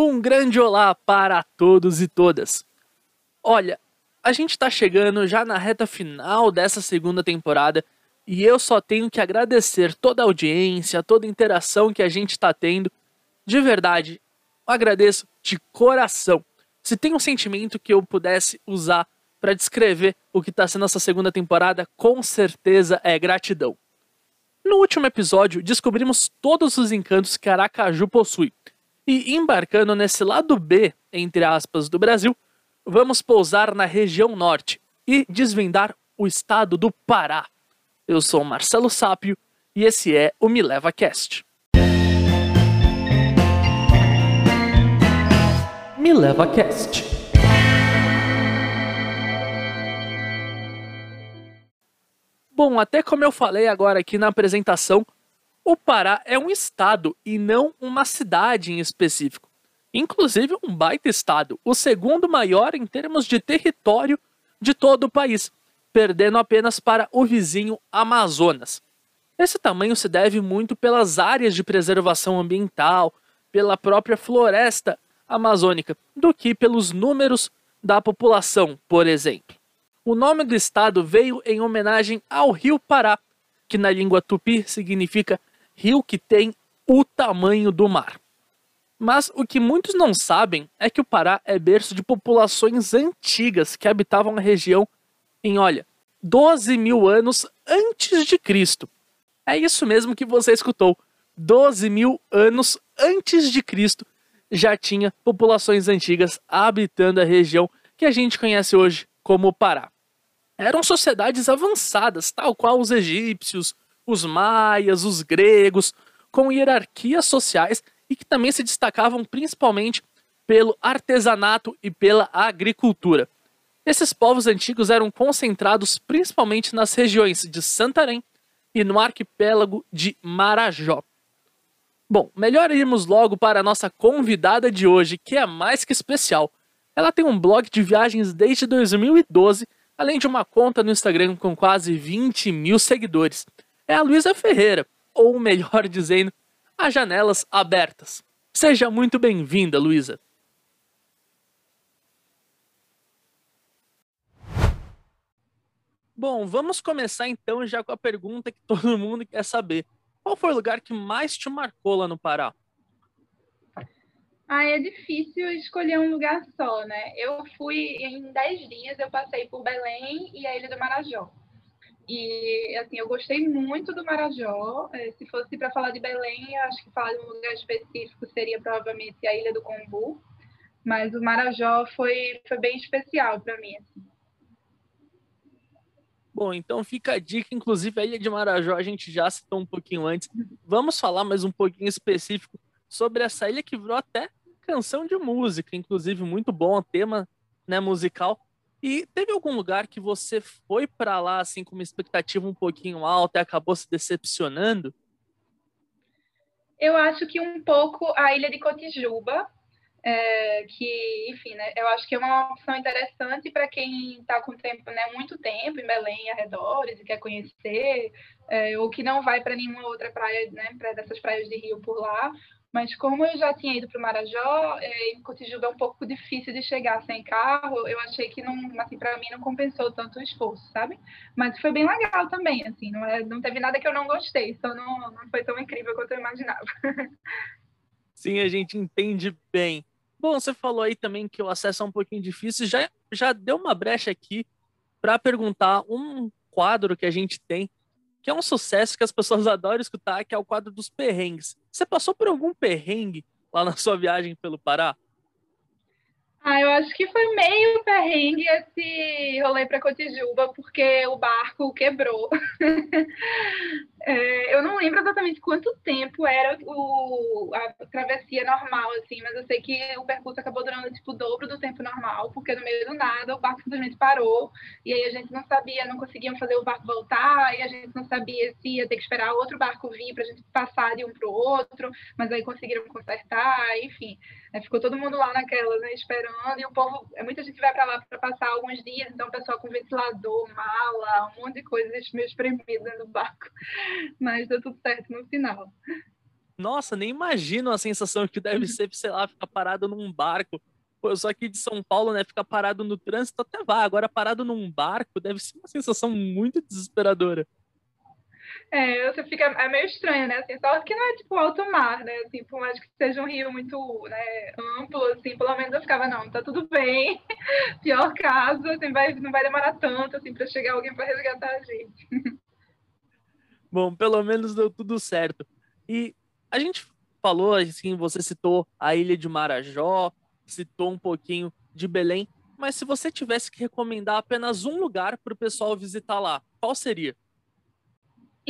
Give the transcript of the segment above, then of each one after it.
Um grande olá para todos e todas. Olha, a gente está chegando já na reta final dessa segunda temporada e eu só tenho que agradecer toda a audiência, toda a interação que a gente está tendo. De verdade, agradeço de coração. Se tem um sentimento que eu pudesse usar para descrever o que está sendo essa segunda temporada, com certeza é gratidão. No último episódio, descobrimos todos os encantos que Aracaju possui. E embarcando nesse lado B, entre aspas, do Brasil, vamos pousar na região norte e desvendar o estado do Pará. Eu sou Marcelo Sápio e esse é o Me Leva Cast. Me Leva Cast. Bom, até como eu falei agora aqui na apresentação, o Pará é um estado e não uma cidade em específico. Inclusive um baita estado, o segundo maior em termos de território de todo o país, perdendo apenas para o vizinho Amazonas. Esse tamanho se deve muito pelas áreas de preservação ambiental, pela própria floresta amazônica, do que pelos números da população, por exemplo. O nome do estado veio em homenagem ao rio Pará, que na língua tupi significa rio que tem o tamanho do mar. Mas o que muitos não sabem é que o Pará é berço de populações antigas que habitavam a região em, olha, 12 mil anos antes de Cristo. É isso mesmo que você escutou. 12 mil anos antes de Cristo já tinha populações antigas habitando a região que a gente conhece hoje como Pará eram sociedades avançadas, tal qual os egípcios, os maias, os gregos, com hierarquias sociais e que também se destacavam principalmente pelo artesanato e pela agricultura. Esses povos antigos eram concentrados principalmente nas regiões de Santarém e no arquipélago de Marajó. Bom, melhor irmos logo para a nossa convidada de hoje, que é mais que especial. Ela tem um blog de viagens desde 2012 além de uma conta no Instagram com quase 20 mil seguidores. É a Luísa Ferreira, ou melhor dizendo, a Janelas Abertas. Seja muito bem-vinda, Luísa. Bom, vamos começar então já com a pergunta que todo mundo quer saber. Qual foi o lugar que mais te marcou lá no Pará? Ah, é difícil escolher um lugar só, né? Eu fui em 10 dias, eu passei por Belém e a Ilha do Marajó. E, assim, eu gostei muito do Marajó. É, se fosse para falar de Belém, acho que falar de um lugar específico seria provavelmente a Ilha do Combu. Mas o Marajó foi, foi bem especial para mim. Assim. Bom, então fica a dica. Inclusive, a Ilha de Marajó a gente já citou um pouquinho antes. Vamos falar mais um pouquinho específico sobre essa ilha que virou até canção de música, inclusive muito bom o tema, né, musical. E teve algum lugar que você foi para lá assim com uma expectativa um pouquinho alta e acabou se decepcionando? Eu acho que um pouco a ilha de Cotijuba, é, que, enfim, né, eu acho que é uma opção interessante para quem está com tempo, né, muito tempo em Belém e arredores e quer conhecer, é, ou que não vai para nenhuma outra praia, né, para dessas praias de Rio por lá, mas como eu já tinha ido para o Marajó, é, em Cotijuba é um pouco difícil de chegar sem carro, eu achei que não, assim, para mim não compensou tanto o esforço, sabe? Mas foi bem legal também, assim, não, é, não teve nada que eu não gostei, só não, não foi tão incrível quanto eu imaginava. Sim, a gente entende bem. Bom, você falou aí também que o acesso é um pouquinho difícil, já, já deu uma brecha aqui para perguntar um quadro que a gente tem que é um sucesso que as pessoas adoram escutar, que é o quadro dos perrengues. Você passou por algum perrengue lá na sua viagem pelo Pará? Ah, eu acho que foi meio perrengue esse rolê para Cotijuba, porque o barco quebrou. é, eu não lembro exatamente quanto tempo era o, a travessia normal, assim, mas eu sei que o percurso acabou durando tipo o dobro do tempo normal, porque no meio do nada o barco simplesmente parou, e aí a gente não sabia, não conseguiam fazer o barco voltar, e a gente não sabia se ia ter que esperar outro barco vir para a gente passar de um para o outro, mas aí conseguiram consertar, enfim. Aí ficou todo mundo lá naquela, né, esperando, e o povo, é muita gente vai para lá para passar alguns dias, então o pessoal com ventilador, mala, um monte de coisas meio espremido dentro do barco. Mas deu tudo certo no final. Nossa, nem imagino a sensação que deve ser, sei lá, ficar parado num barco. Pô, eu sou aqui de São Paulo, né? Ficar parado no trânsito até vai. Agora, parado num barco deve ser uma sensação muito desesperadora. É, você fica é meio estranho, né? Assim, só que não é tipo alto mar, né? Assim, por mais que seja um rio muito né, amplo, assim, pelo menos eu ficava, não, tá tudo bem. Pior caso, assim, vai, não vai demorar tanto assim para chegar alguém para resgatar a gente. Bom, pelo menos deu tudo certo. E a gente falou, assim, você citou a ilha de Marajó, citou um pouquinho de Belém, mas se você tivesse que recomendar apenas um lugar para o pessoal visitar lá, qual seria?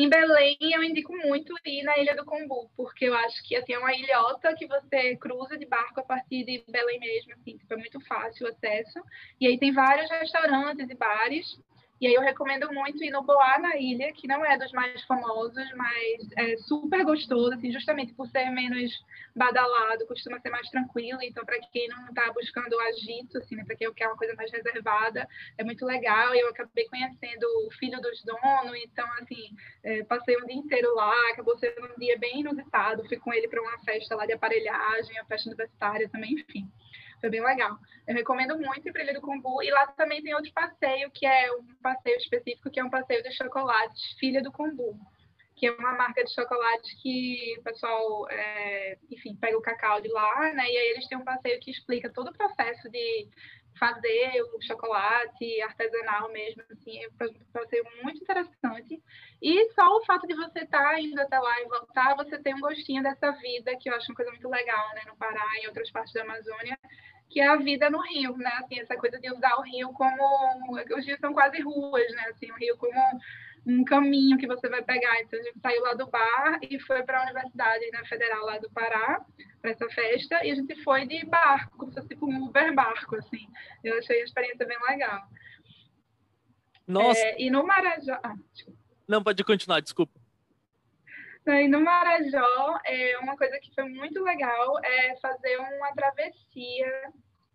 Em Belém, eu indico muito ir na Ilha do Combu, porque eu acho que assim, é uma ilhota que você cruza de barco a partir de Belém mesmo, assim, tipo, é muito fácil o acesso. E aí tem vários restaurantes e bares e aí eu recomendo muito ir no Boá na ilha, que não é dos mais famosos, mas é super gostoso, assim, justamente por ser menos badalado, costuma ser mais tranquilo. Então, para quem não está buscando agito, assim, né, para quem quer uma coisa mais reservada, é muito legal. Eu acabei conhecendo o filho dos donos, então, assim, é, passei um dia inteiro lá, acabou sendo um dia bem inusitado. Fui com ele para uma festa lá de aparelhagem, a festa universitária também, enfim. Foi bem legal. Eu recomendo muito ir para Ilha do Combu. E lá também tem outro passeio, que é um passeio específico, que é um passeio de chocolates, Filha do Combu. Que é uma marca de chocolate que o pessoal, é, enfim, pega o cacau de lá, né? E aí eles têm um passeio que explica todo o processo de fazer o chocolate artesanal mesmo, assim, é um passeio muito interessante. E só o fato de você estar tá indo até lá e voltar, você tem um gostinho dessa vida, que eu acho uma coisa muito legal, né, no Pará e em outras partes da Amazônia, que é a vida no rio, né? Assim, essa coisa de usar o rio como. Os rios são quase ruas, né? Assim, o rio como um caminho que você vai pegar. Então, a gente saiu lá do bar e foi para a Universidade né, Federal lá do Pará, para essa festa, e a gente foi de barco, como se fosse tipo um Uber barco, assim. Eu achei a experiência bem legal. Nossa! É, e no Marajó. Ah, Não, pode continuar, desculpa. E no Marajó, é, uma coisa que foi muito legal é fazer uma travessia.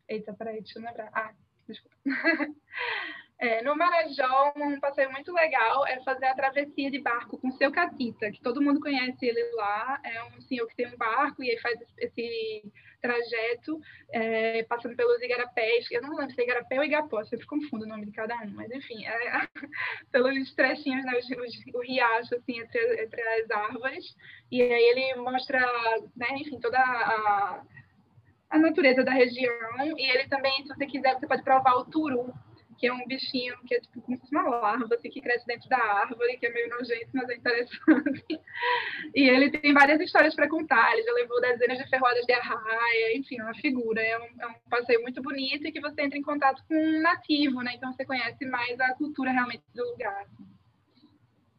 Eita, peraí, deixa eu lembrar. Ah, desculpa. É, no Marajó, um passeio muito legal é fazer a travessia de barco com o seu Catita, que todo mundo conhece ele lá. É um senhor que tem um barco e aí faz esse trajeto, é, passando pelos igarapés. Eu não lembro se é igarapé ou igapó, eu sempre confundo o nome de cada um, mas enfim, é, pelos trechinhos, né, os, os, o riacho assim, entre, entre as árvores. E aí ele mostra, né, enfim, toda a, a natureza da região. E ele também, se você quiser, você pode provar o turu que é um bichinho que é tipo como uma larva, assim, que cresce dentro da árvore, que é meio nojento, mas é interessante. e ele tem várias histórias para contar, ele já levou dezenas de ferroadas de arraia, enfim, uma figura. É um, é um, passeio muito bonito e que você entra em contato com um nativo, né? Então você conhece mais a cultura realmente do lugar. Assim.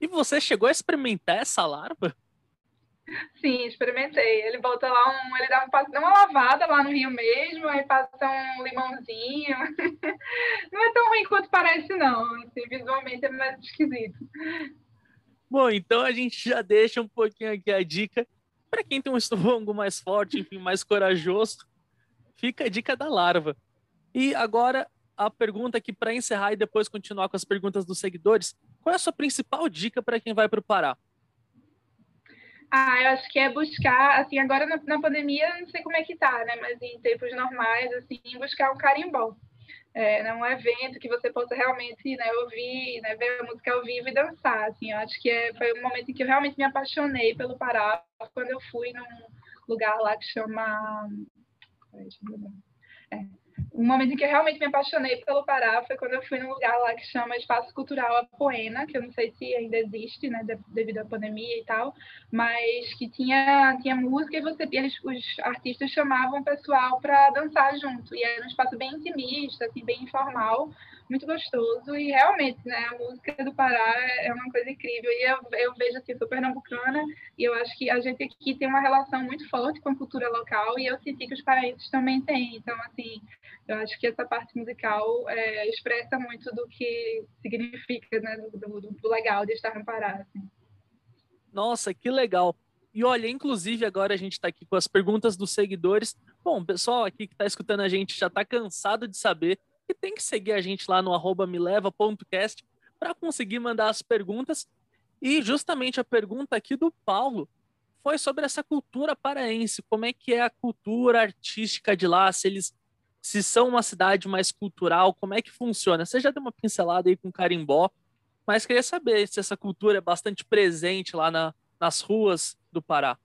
E você chegou a experimentar essa larva? Sim, experimentei. Ele bota lá um, ele dá um, uma lavada lá no rio mesmo, aí passa um limãozinho. Não é tão ruim quanto parece, não. Assim, visualmente é mais esquisito. Bom, então a gente já deixa um pouquinho aqui a dica. Para quem tem um estômago mais forte, enfim, mais corajoso, fica a dica da larva. E agora a pergunta aqui para encerrar e depois continuar com as perguntas dos seguidores. Qual é a sua principal dica para quem vai para o Pará? Ah, eu acho que é buscar, assim, agora na, na, pandemia, não sei como é que tá, né? Mas em tempos normais, assim, buscar um carimbó. É, né, um evento que você possa realmente né, ouvir, né, ver a música ao vivo e dançar. Assim, eu acho que é, foi um momento em que eu realmente me apaixonei pelo Pará, quando eu fui num lugar lá que chama. É, um momento em que eu realmente me apaixonei pelo Pará foi quando eu fui num lugar lá que chama Espaço Cultural Apoena, que eu não sei se ainda existe, né, devido à pandemia e tal, mas que tinha, tinha música e você, eles, os artistas chamavam o pessoal para dançar junto, e era um espaço bem intimista, assim, bem informal, muito gostoso e realmente, né, a música do Pará é uma coisa incrível e eu, eu vejo assim, sou pernambucana e eu acho que a gente aqui tem uma relação muito forte com a cultura local e eu senti que os paraenses também têm, então assim, eu acho que essa parte musical é, expressa muito do que significa, né, do, do, do, legal de estar no Pará. Assim. Nossa, que legal! E olha, inclusive agora a gente está aqui com as perguntas dos seguidores. Bom, pessoal aqui que está escutando a gente já está cansado de saber e tem que seguir a gente lá no arroba mileva.cast para conseguir mandar as perguntas. E justamente a pergunta aqui do Paulo foi sobre essa cultura paraense, como é que é a cultura artística de lá, se eles se são uma cidade mais cultural, como é que funciona? Você já deu uma pincelada aí com Carimbó, mas queria saber se essa cultura é bastante presente lá na, nas ruas do Pará.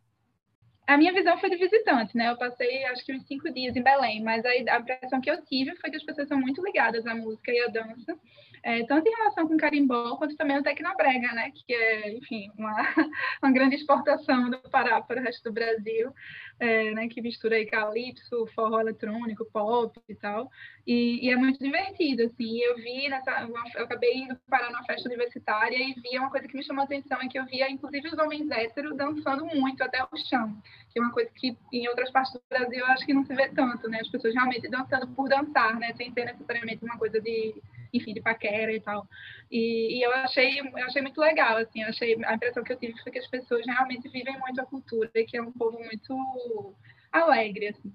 A minha visão foi de visitante, né? Eu passei acho que uns cinco dias em Belém, mas a, impressão que eu tive foi que as pessoas são muito ligadas à música e à dança é, tanto em relação com o carimbó, quanto também o tecnobrega, né, que é, enfim, uma, uma grande exportação do Pará para o resto do Brasil, é, né, que mistura aí calypso, forró eletrônico, pop e tal, e, e, é muito divertido, assim, eu vi, nessa, eu acabei indo parar numa festa universitária e via uma coisa que me chamou a atenção, é que eu via, inclusive, os homens héteros dançando muito até o chão, que é uma coisa que em outras partes do Brasil eu acho que não se vê tanto, né, as pessoas realmente dançando por dançar, né, sem ser necessariamente uma coisa de enfim, de paquera e tal. E, e, eu achei eu achei muito legal, assim, achei a impressão que eu tive foi que as pessoas realmente vivem muito a cultura que é um povo muito alegre, assim.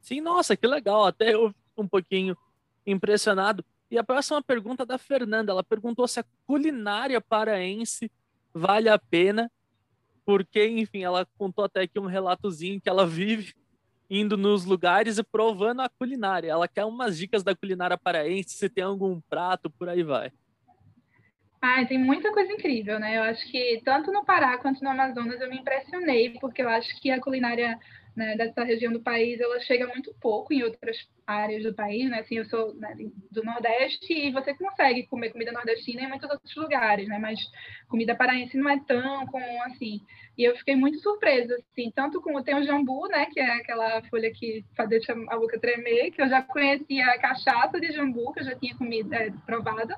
Sim, nossa, que legal, até eu um pouquinho impressionado. E a próxima pergunta é da Fernanda, ela perguntou se a culinária paraense vale a pena, porque, enfim, ela contou até aqui um relatozinho que ela vive indo nos lugares e provando a culinária. Ela quer umas dicas da culinária paraense, se tem algum prato, por aí vai. Ah, tem muita coisa incrível, né? Eu acho que tanto no Pará quanto no Amazonas eu me impressionei, porque eu acho que a culinária né, dessa região do país ela chega muito pouco em outras áreas do país, né? Assim, eu sou né, do Nordeste e você consegue comer comida nordestina em muitos outros lugares, né? Mas comida paraense não é tão comum assim. E eu fiquei muito surpresa, assim, tanto como tem o jambu, né? Que é aquela folha que deixa a boca tremer, que eu já conhecia a cachaça de jambu, que eu já tinha comido, é, provada.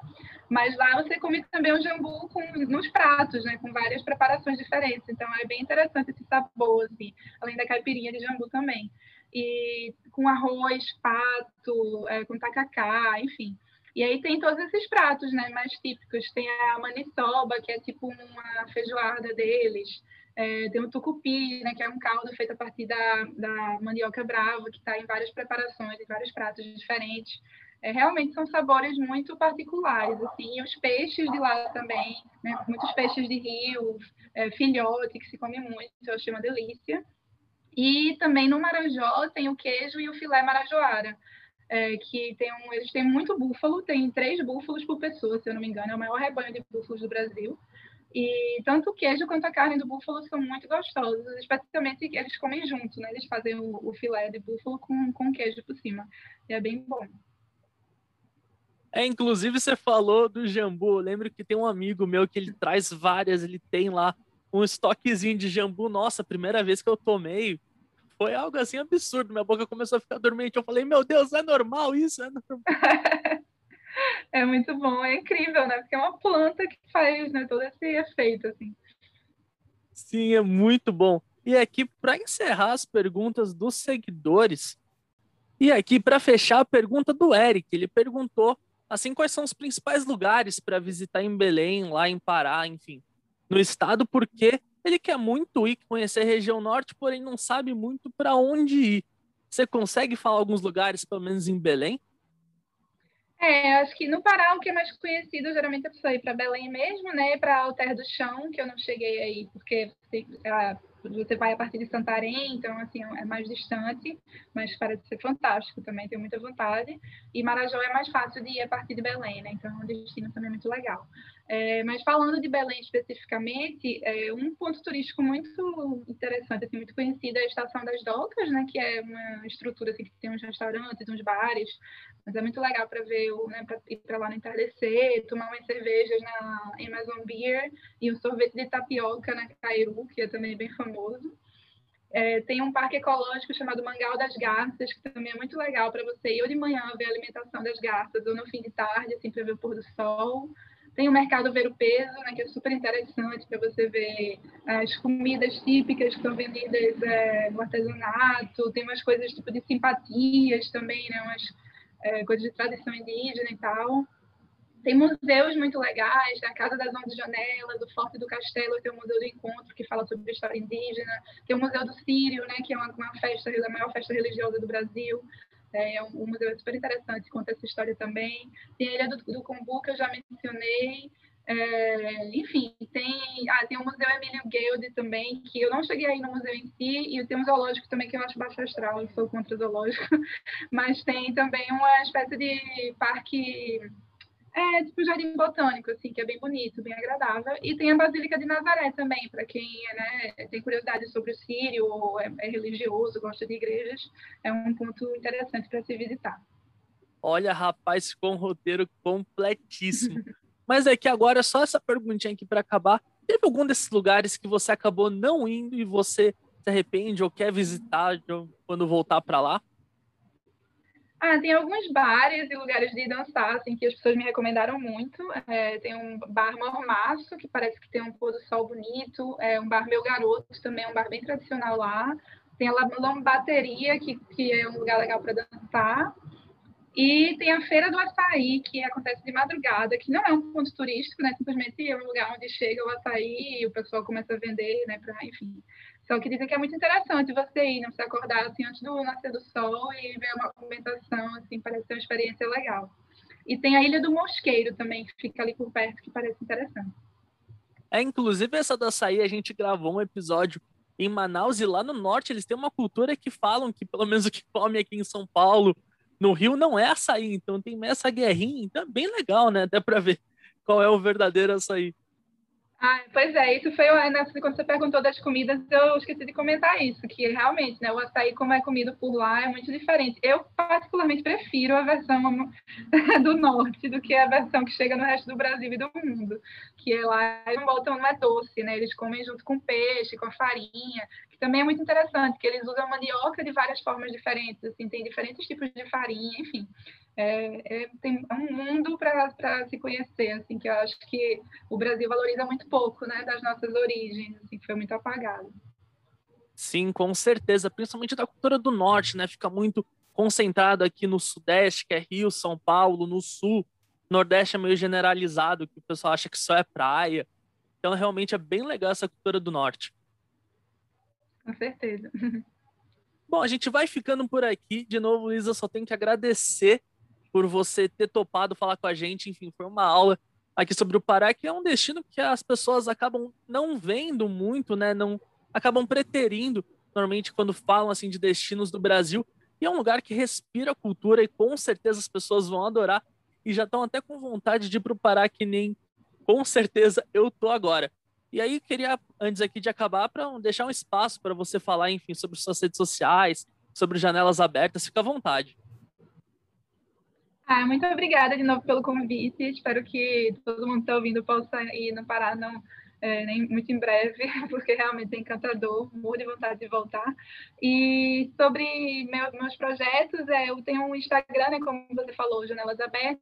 Mas lá você come também o jambu com, nos pratos, né? Com várias preparações diferentes. Então é bem interessante esse sabor, assim, além da caipirinha de jambu também e com arroz, pato, é, com tacacá, enfim. E aí tem todos esses pratos, né, mais típicos. Tem a maniçoba, que é tipo uma feijoada deles. É, tem o tucupi, né, que é um caldo feito a partir da, da mandioca brava, que está em várias preparações, em vários pratos diferentes. É, realmente são sabores muito particulares, assim, e os peixes de lá também, né, muitos peixes de rio, é, filhote, que se come muito, eu achei uma delícia. E também no Marajó tem o queijo e o filé marajoara, é, que tem um, eles têm muito búfalo, tem três búfalos por pessoa, se eu não me engano, é o maior rebanho de búfalos do Brasil. E tanto o queijo quanto a carne do búfalo são muito gostosos, especialmente eles comem junto, né? Eles fazem o, o filé de búfalo com, com queijo por cima. E é bem bom. É, inclusive você falou do jambu. Eu lembro que tem um amigo meu que ele traz várias, ele tem lá um estoquezinho de jambu. Nossa, primeira vez que eu tomei, foi algo assim absurdo. Minha boca começou a ficar dormente. Eu falei, meu Deus, é normal isso? É, normal. é muito bom, é incrível, né? Porque é uma planta que faz né, todo esse efeito, assim. Sim, é muito bom. E aqui, para encerrar as perguntas dos seguidores, e aqui, para fechar, a pergunta do Eric. Ele perguntou, assim, quais são os principais lugares para visitar em Belém, lá em Pará, enfim no estado, porque ele quer muito ir conhecer a região norte, porém não sabe muito para onde ir. Você consegue falar alguns lugares, pelo menos em Belém? É, acho que no Pará o que é mais conhecido geralmente é para ir para Belém mesmo, né? Para Alter do Chão, que eu não cheguei aí porque você vai a partir de Santarém, então assim é mais distante, mas parece ser fantástico também, tenho muita vontade. E Marajó é mais fácil de ir a partir de Belém, né? Então é um destino também muito legal. É, mas falando de Belém especificamente, é, um ponto turístico muito interessante, assim, muito conhecido é a Estação das Docas, né? Que é uma estrutura assim, que tem uns restaurantes, uns bares, mas é muito legal para ver, né, para ir para lá no entardecer, tomar umas cervejas na Amazon Beer e um sorvete de tapioca na Cairu, que é também bem famoso. É, tem um parque ecológico chamado Mangal das Garças, que também é muito legal para você ir ou de manhã ver a alimentação das garças, ou no fim de tarde, assim, para ver o pôr do sol. Tem o mercado Ver o Peso, né, que é super interessante para você ver as comidas típicas que são vendidas é, no artesanato. Tem umas coisas tipo de simpatias também, né, umas é, coisas de tradição indígena e tal. Tem museus muito legais, na Casa das Onze Janelas, do Forte do Castelo, tem o Museu do Encontro, que fala sobre a história indígena, tem o Museu do Sírio, né, que é uma, uma festa, a maior festa religiosa do Brasil, é um, um museu super interessante, conta essa história também. Tem a Ilha do, do Combu, que eu já mencionei, É, enfim, tem, ah, tem o Museu Emílio Guilde também, que eu não cheguei aí no museu em si, e tem um zoológico também que eu acho baixo astral, eu sou contra o zoológico, mas tem também uma espécie de parque, é, tipo jardim botânico, assim, que é bem bonito, bem agradável, e tem a Basílica de Nazaré também, para quem né, tem curiosidade sobre o Sírio, ou é, é religioso, gosta de igrejas, é um ponto interessante para se visitar. Olha, rapaz, com um roteiro completíssimo. Mas é que agora só essa perguntinha aqui para acabar. Teve algum desses lugares que você acabou não indo e você se arrepende ou quer visitar quando voltar para lá? Ah, tem alguns bares e lugares de dançar, assim, que as pessoas me recomendaram muito. É, tem um bar Mormaço, que parece que tem um pôr do sol bonito. É um bar Meu Garoto, também é um bar bem tradicional lá. Tem a Lambateria, que, que é um lugar legal para dançar. E tem a Feira do Açaí, que acontece de madrugada, que não é um ponto turístico, né? Simplesmente é um lugar onde chega o açaí e o pessoal começa a vender, né? Pra, enfim. Só que dizem que é muito interessante você ir, não se acordar assim antes do nascer do sol e ver uma movimentação, assim, parece ser uma experiência legal. E tem a Ilha do Mosqueiro também, que fica ali por perto, que parece interessante. É, inclusive essa do açaí, a gente gravou um episódio em Manaus e lá no norte eles têm uma cultura que falam que pelo menos o que come aqui em São Paulo no Rio não é açaí, então tem essa guerrinha, então é bem legal, né? Até para ver qual é o verdadeiro açaí. Ah, pois é, isso foi né, quando você perguntou das comidas, eu esqueci de comentar isso, que realmente, né, o açaí como é comido por lá é muito diferente. Eu particularmente prefiro a versão do norte do que a versão que chega no resto do Brasil e do mundo, que é lá não botam não é doce, né? Eles comem junto com peixe, com farinha, que também é muito interessante, que eles usam mandioca de várias formas diferentes, assim, tem diferentes tipos de farinha, enfim é, é, tem um mundo para se conhecer, assim, que eu acho que o Brasil valoriza muito pouco, né, das nossas origens, assim, que foi muito apagado. Sim, com certeza, principalmente da cultura do norte, né, fica muito concentrado aqui no sudeste, que é Rio, São Paulo, no sul, nordeste é meio generalizado, que o pessoal acha que só é praia, então realmente é bem legal essa cultura do norte. Com certeza. Bom, a gente vai ficando por aqui. De novo, Luísa, só tenho que agradecer por você ter topado falar com a gente. Enfim, foi uma aula aqui sobre o Pará, que é um destino que as pessoas acabam não vendo muito, né? Não acabam preterindo normalmente quando falam assim de destinos do Brasil. E é um lugar que respira cultura e com certeza as pessoas vão adorar e já estão até com vontade de ir para o Pará que nem com certeza eu tô agora. E aí queria antes aqui de acabar para deixar um espaço para você falar, enfim, sobre suas redes sociais, sobre janelas abertas, fica à vontade. Ah, muito obrigada de novo pelo convite. Espero que todo mundo que está ouvindo possa ir no Pará não, é, nem muito em breve, porque realmente é encantador, morro de vontade de voltar. E sobre meu, meus projetos, é, eu tenho um Instagram, né, como você falou, Janelas Abertas.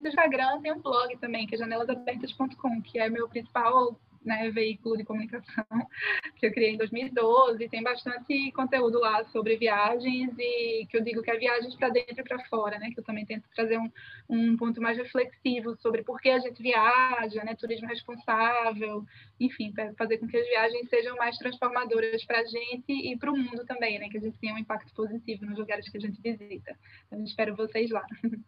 No Instagram tem um blog também, que é janelasabertas.com, que é meu principal né, veículo de comunicação que eu criei em 2012. Tem bastante conteúdo lá sobre viagens e que eu digo que é viagens para dentro e para fora, né? Que eu também tento trazer um, um ponto mais reflexivo sobre por que a gente viaja, né? Turismo responsável, enfim, para fazer com que as viagens sejam mais transformadoras para a gente e para o mundo também, né? Que a gente tenha um impacto positivo nos lugares que a gente visita. Então, espero vocês lá.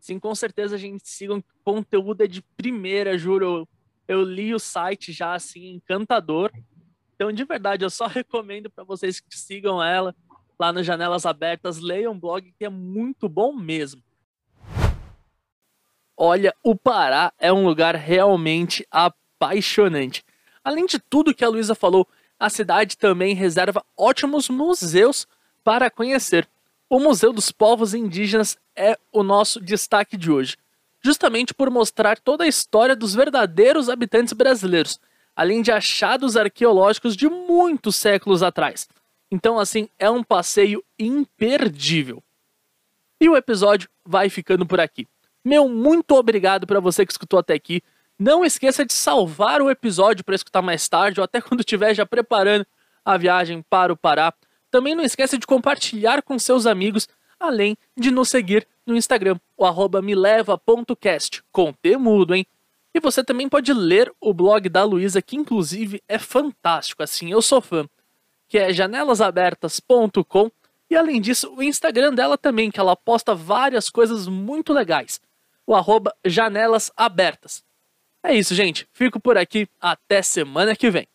Sim, com certeza a gente siga um conteúdo de primeira, juro eu li o site já assim, encantador. Então, de verdade, eu só recomendo para vocês que sigam ela lá nas Janelas Abertas, leiam um blog que é muito bom mesmo. Olha, o Pará é um lugar realmente apaixonante. Além de tudo que a Luísa falou, a cidade também reserva ótimos museus para conhecer. O Museu dos Povos Indígenas é o nosso destaque de hoje justamente por mostrar toda a história dos verdadeiros habitantes brasileiros, além de achados arqueológicos de muitos séculos atrás. Então, assim, é um passeio imperdível. E o episódio vai ficando por aqui. Meu muito obrigado para você que escutou até aqui. Não esqueça de salvar o episódio para escutar mais tarde ou até quando estiver já preparando a viagem para o Pará. Também não esqueça de compartilhar com seus amigos, além de nos seguir no Instagram, o arroba mileva.cast, com temudo, hein? E você também pode ler o blog da Luísa, que inclusive é fantástico, assim, eu sou fã, que é janelasabertas.com. E além disso, o Instagram dela também, que ela posta várias coisas muito legais. O arroba janelasabertas. É isso, gente. Fico por aqui. Até semana que vem.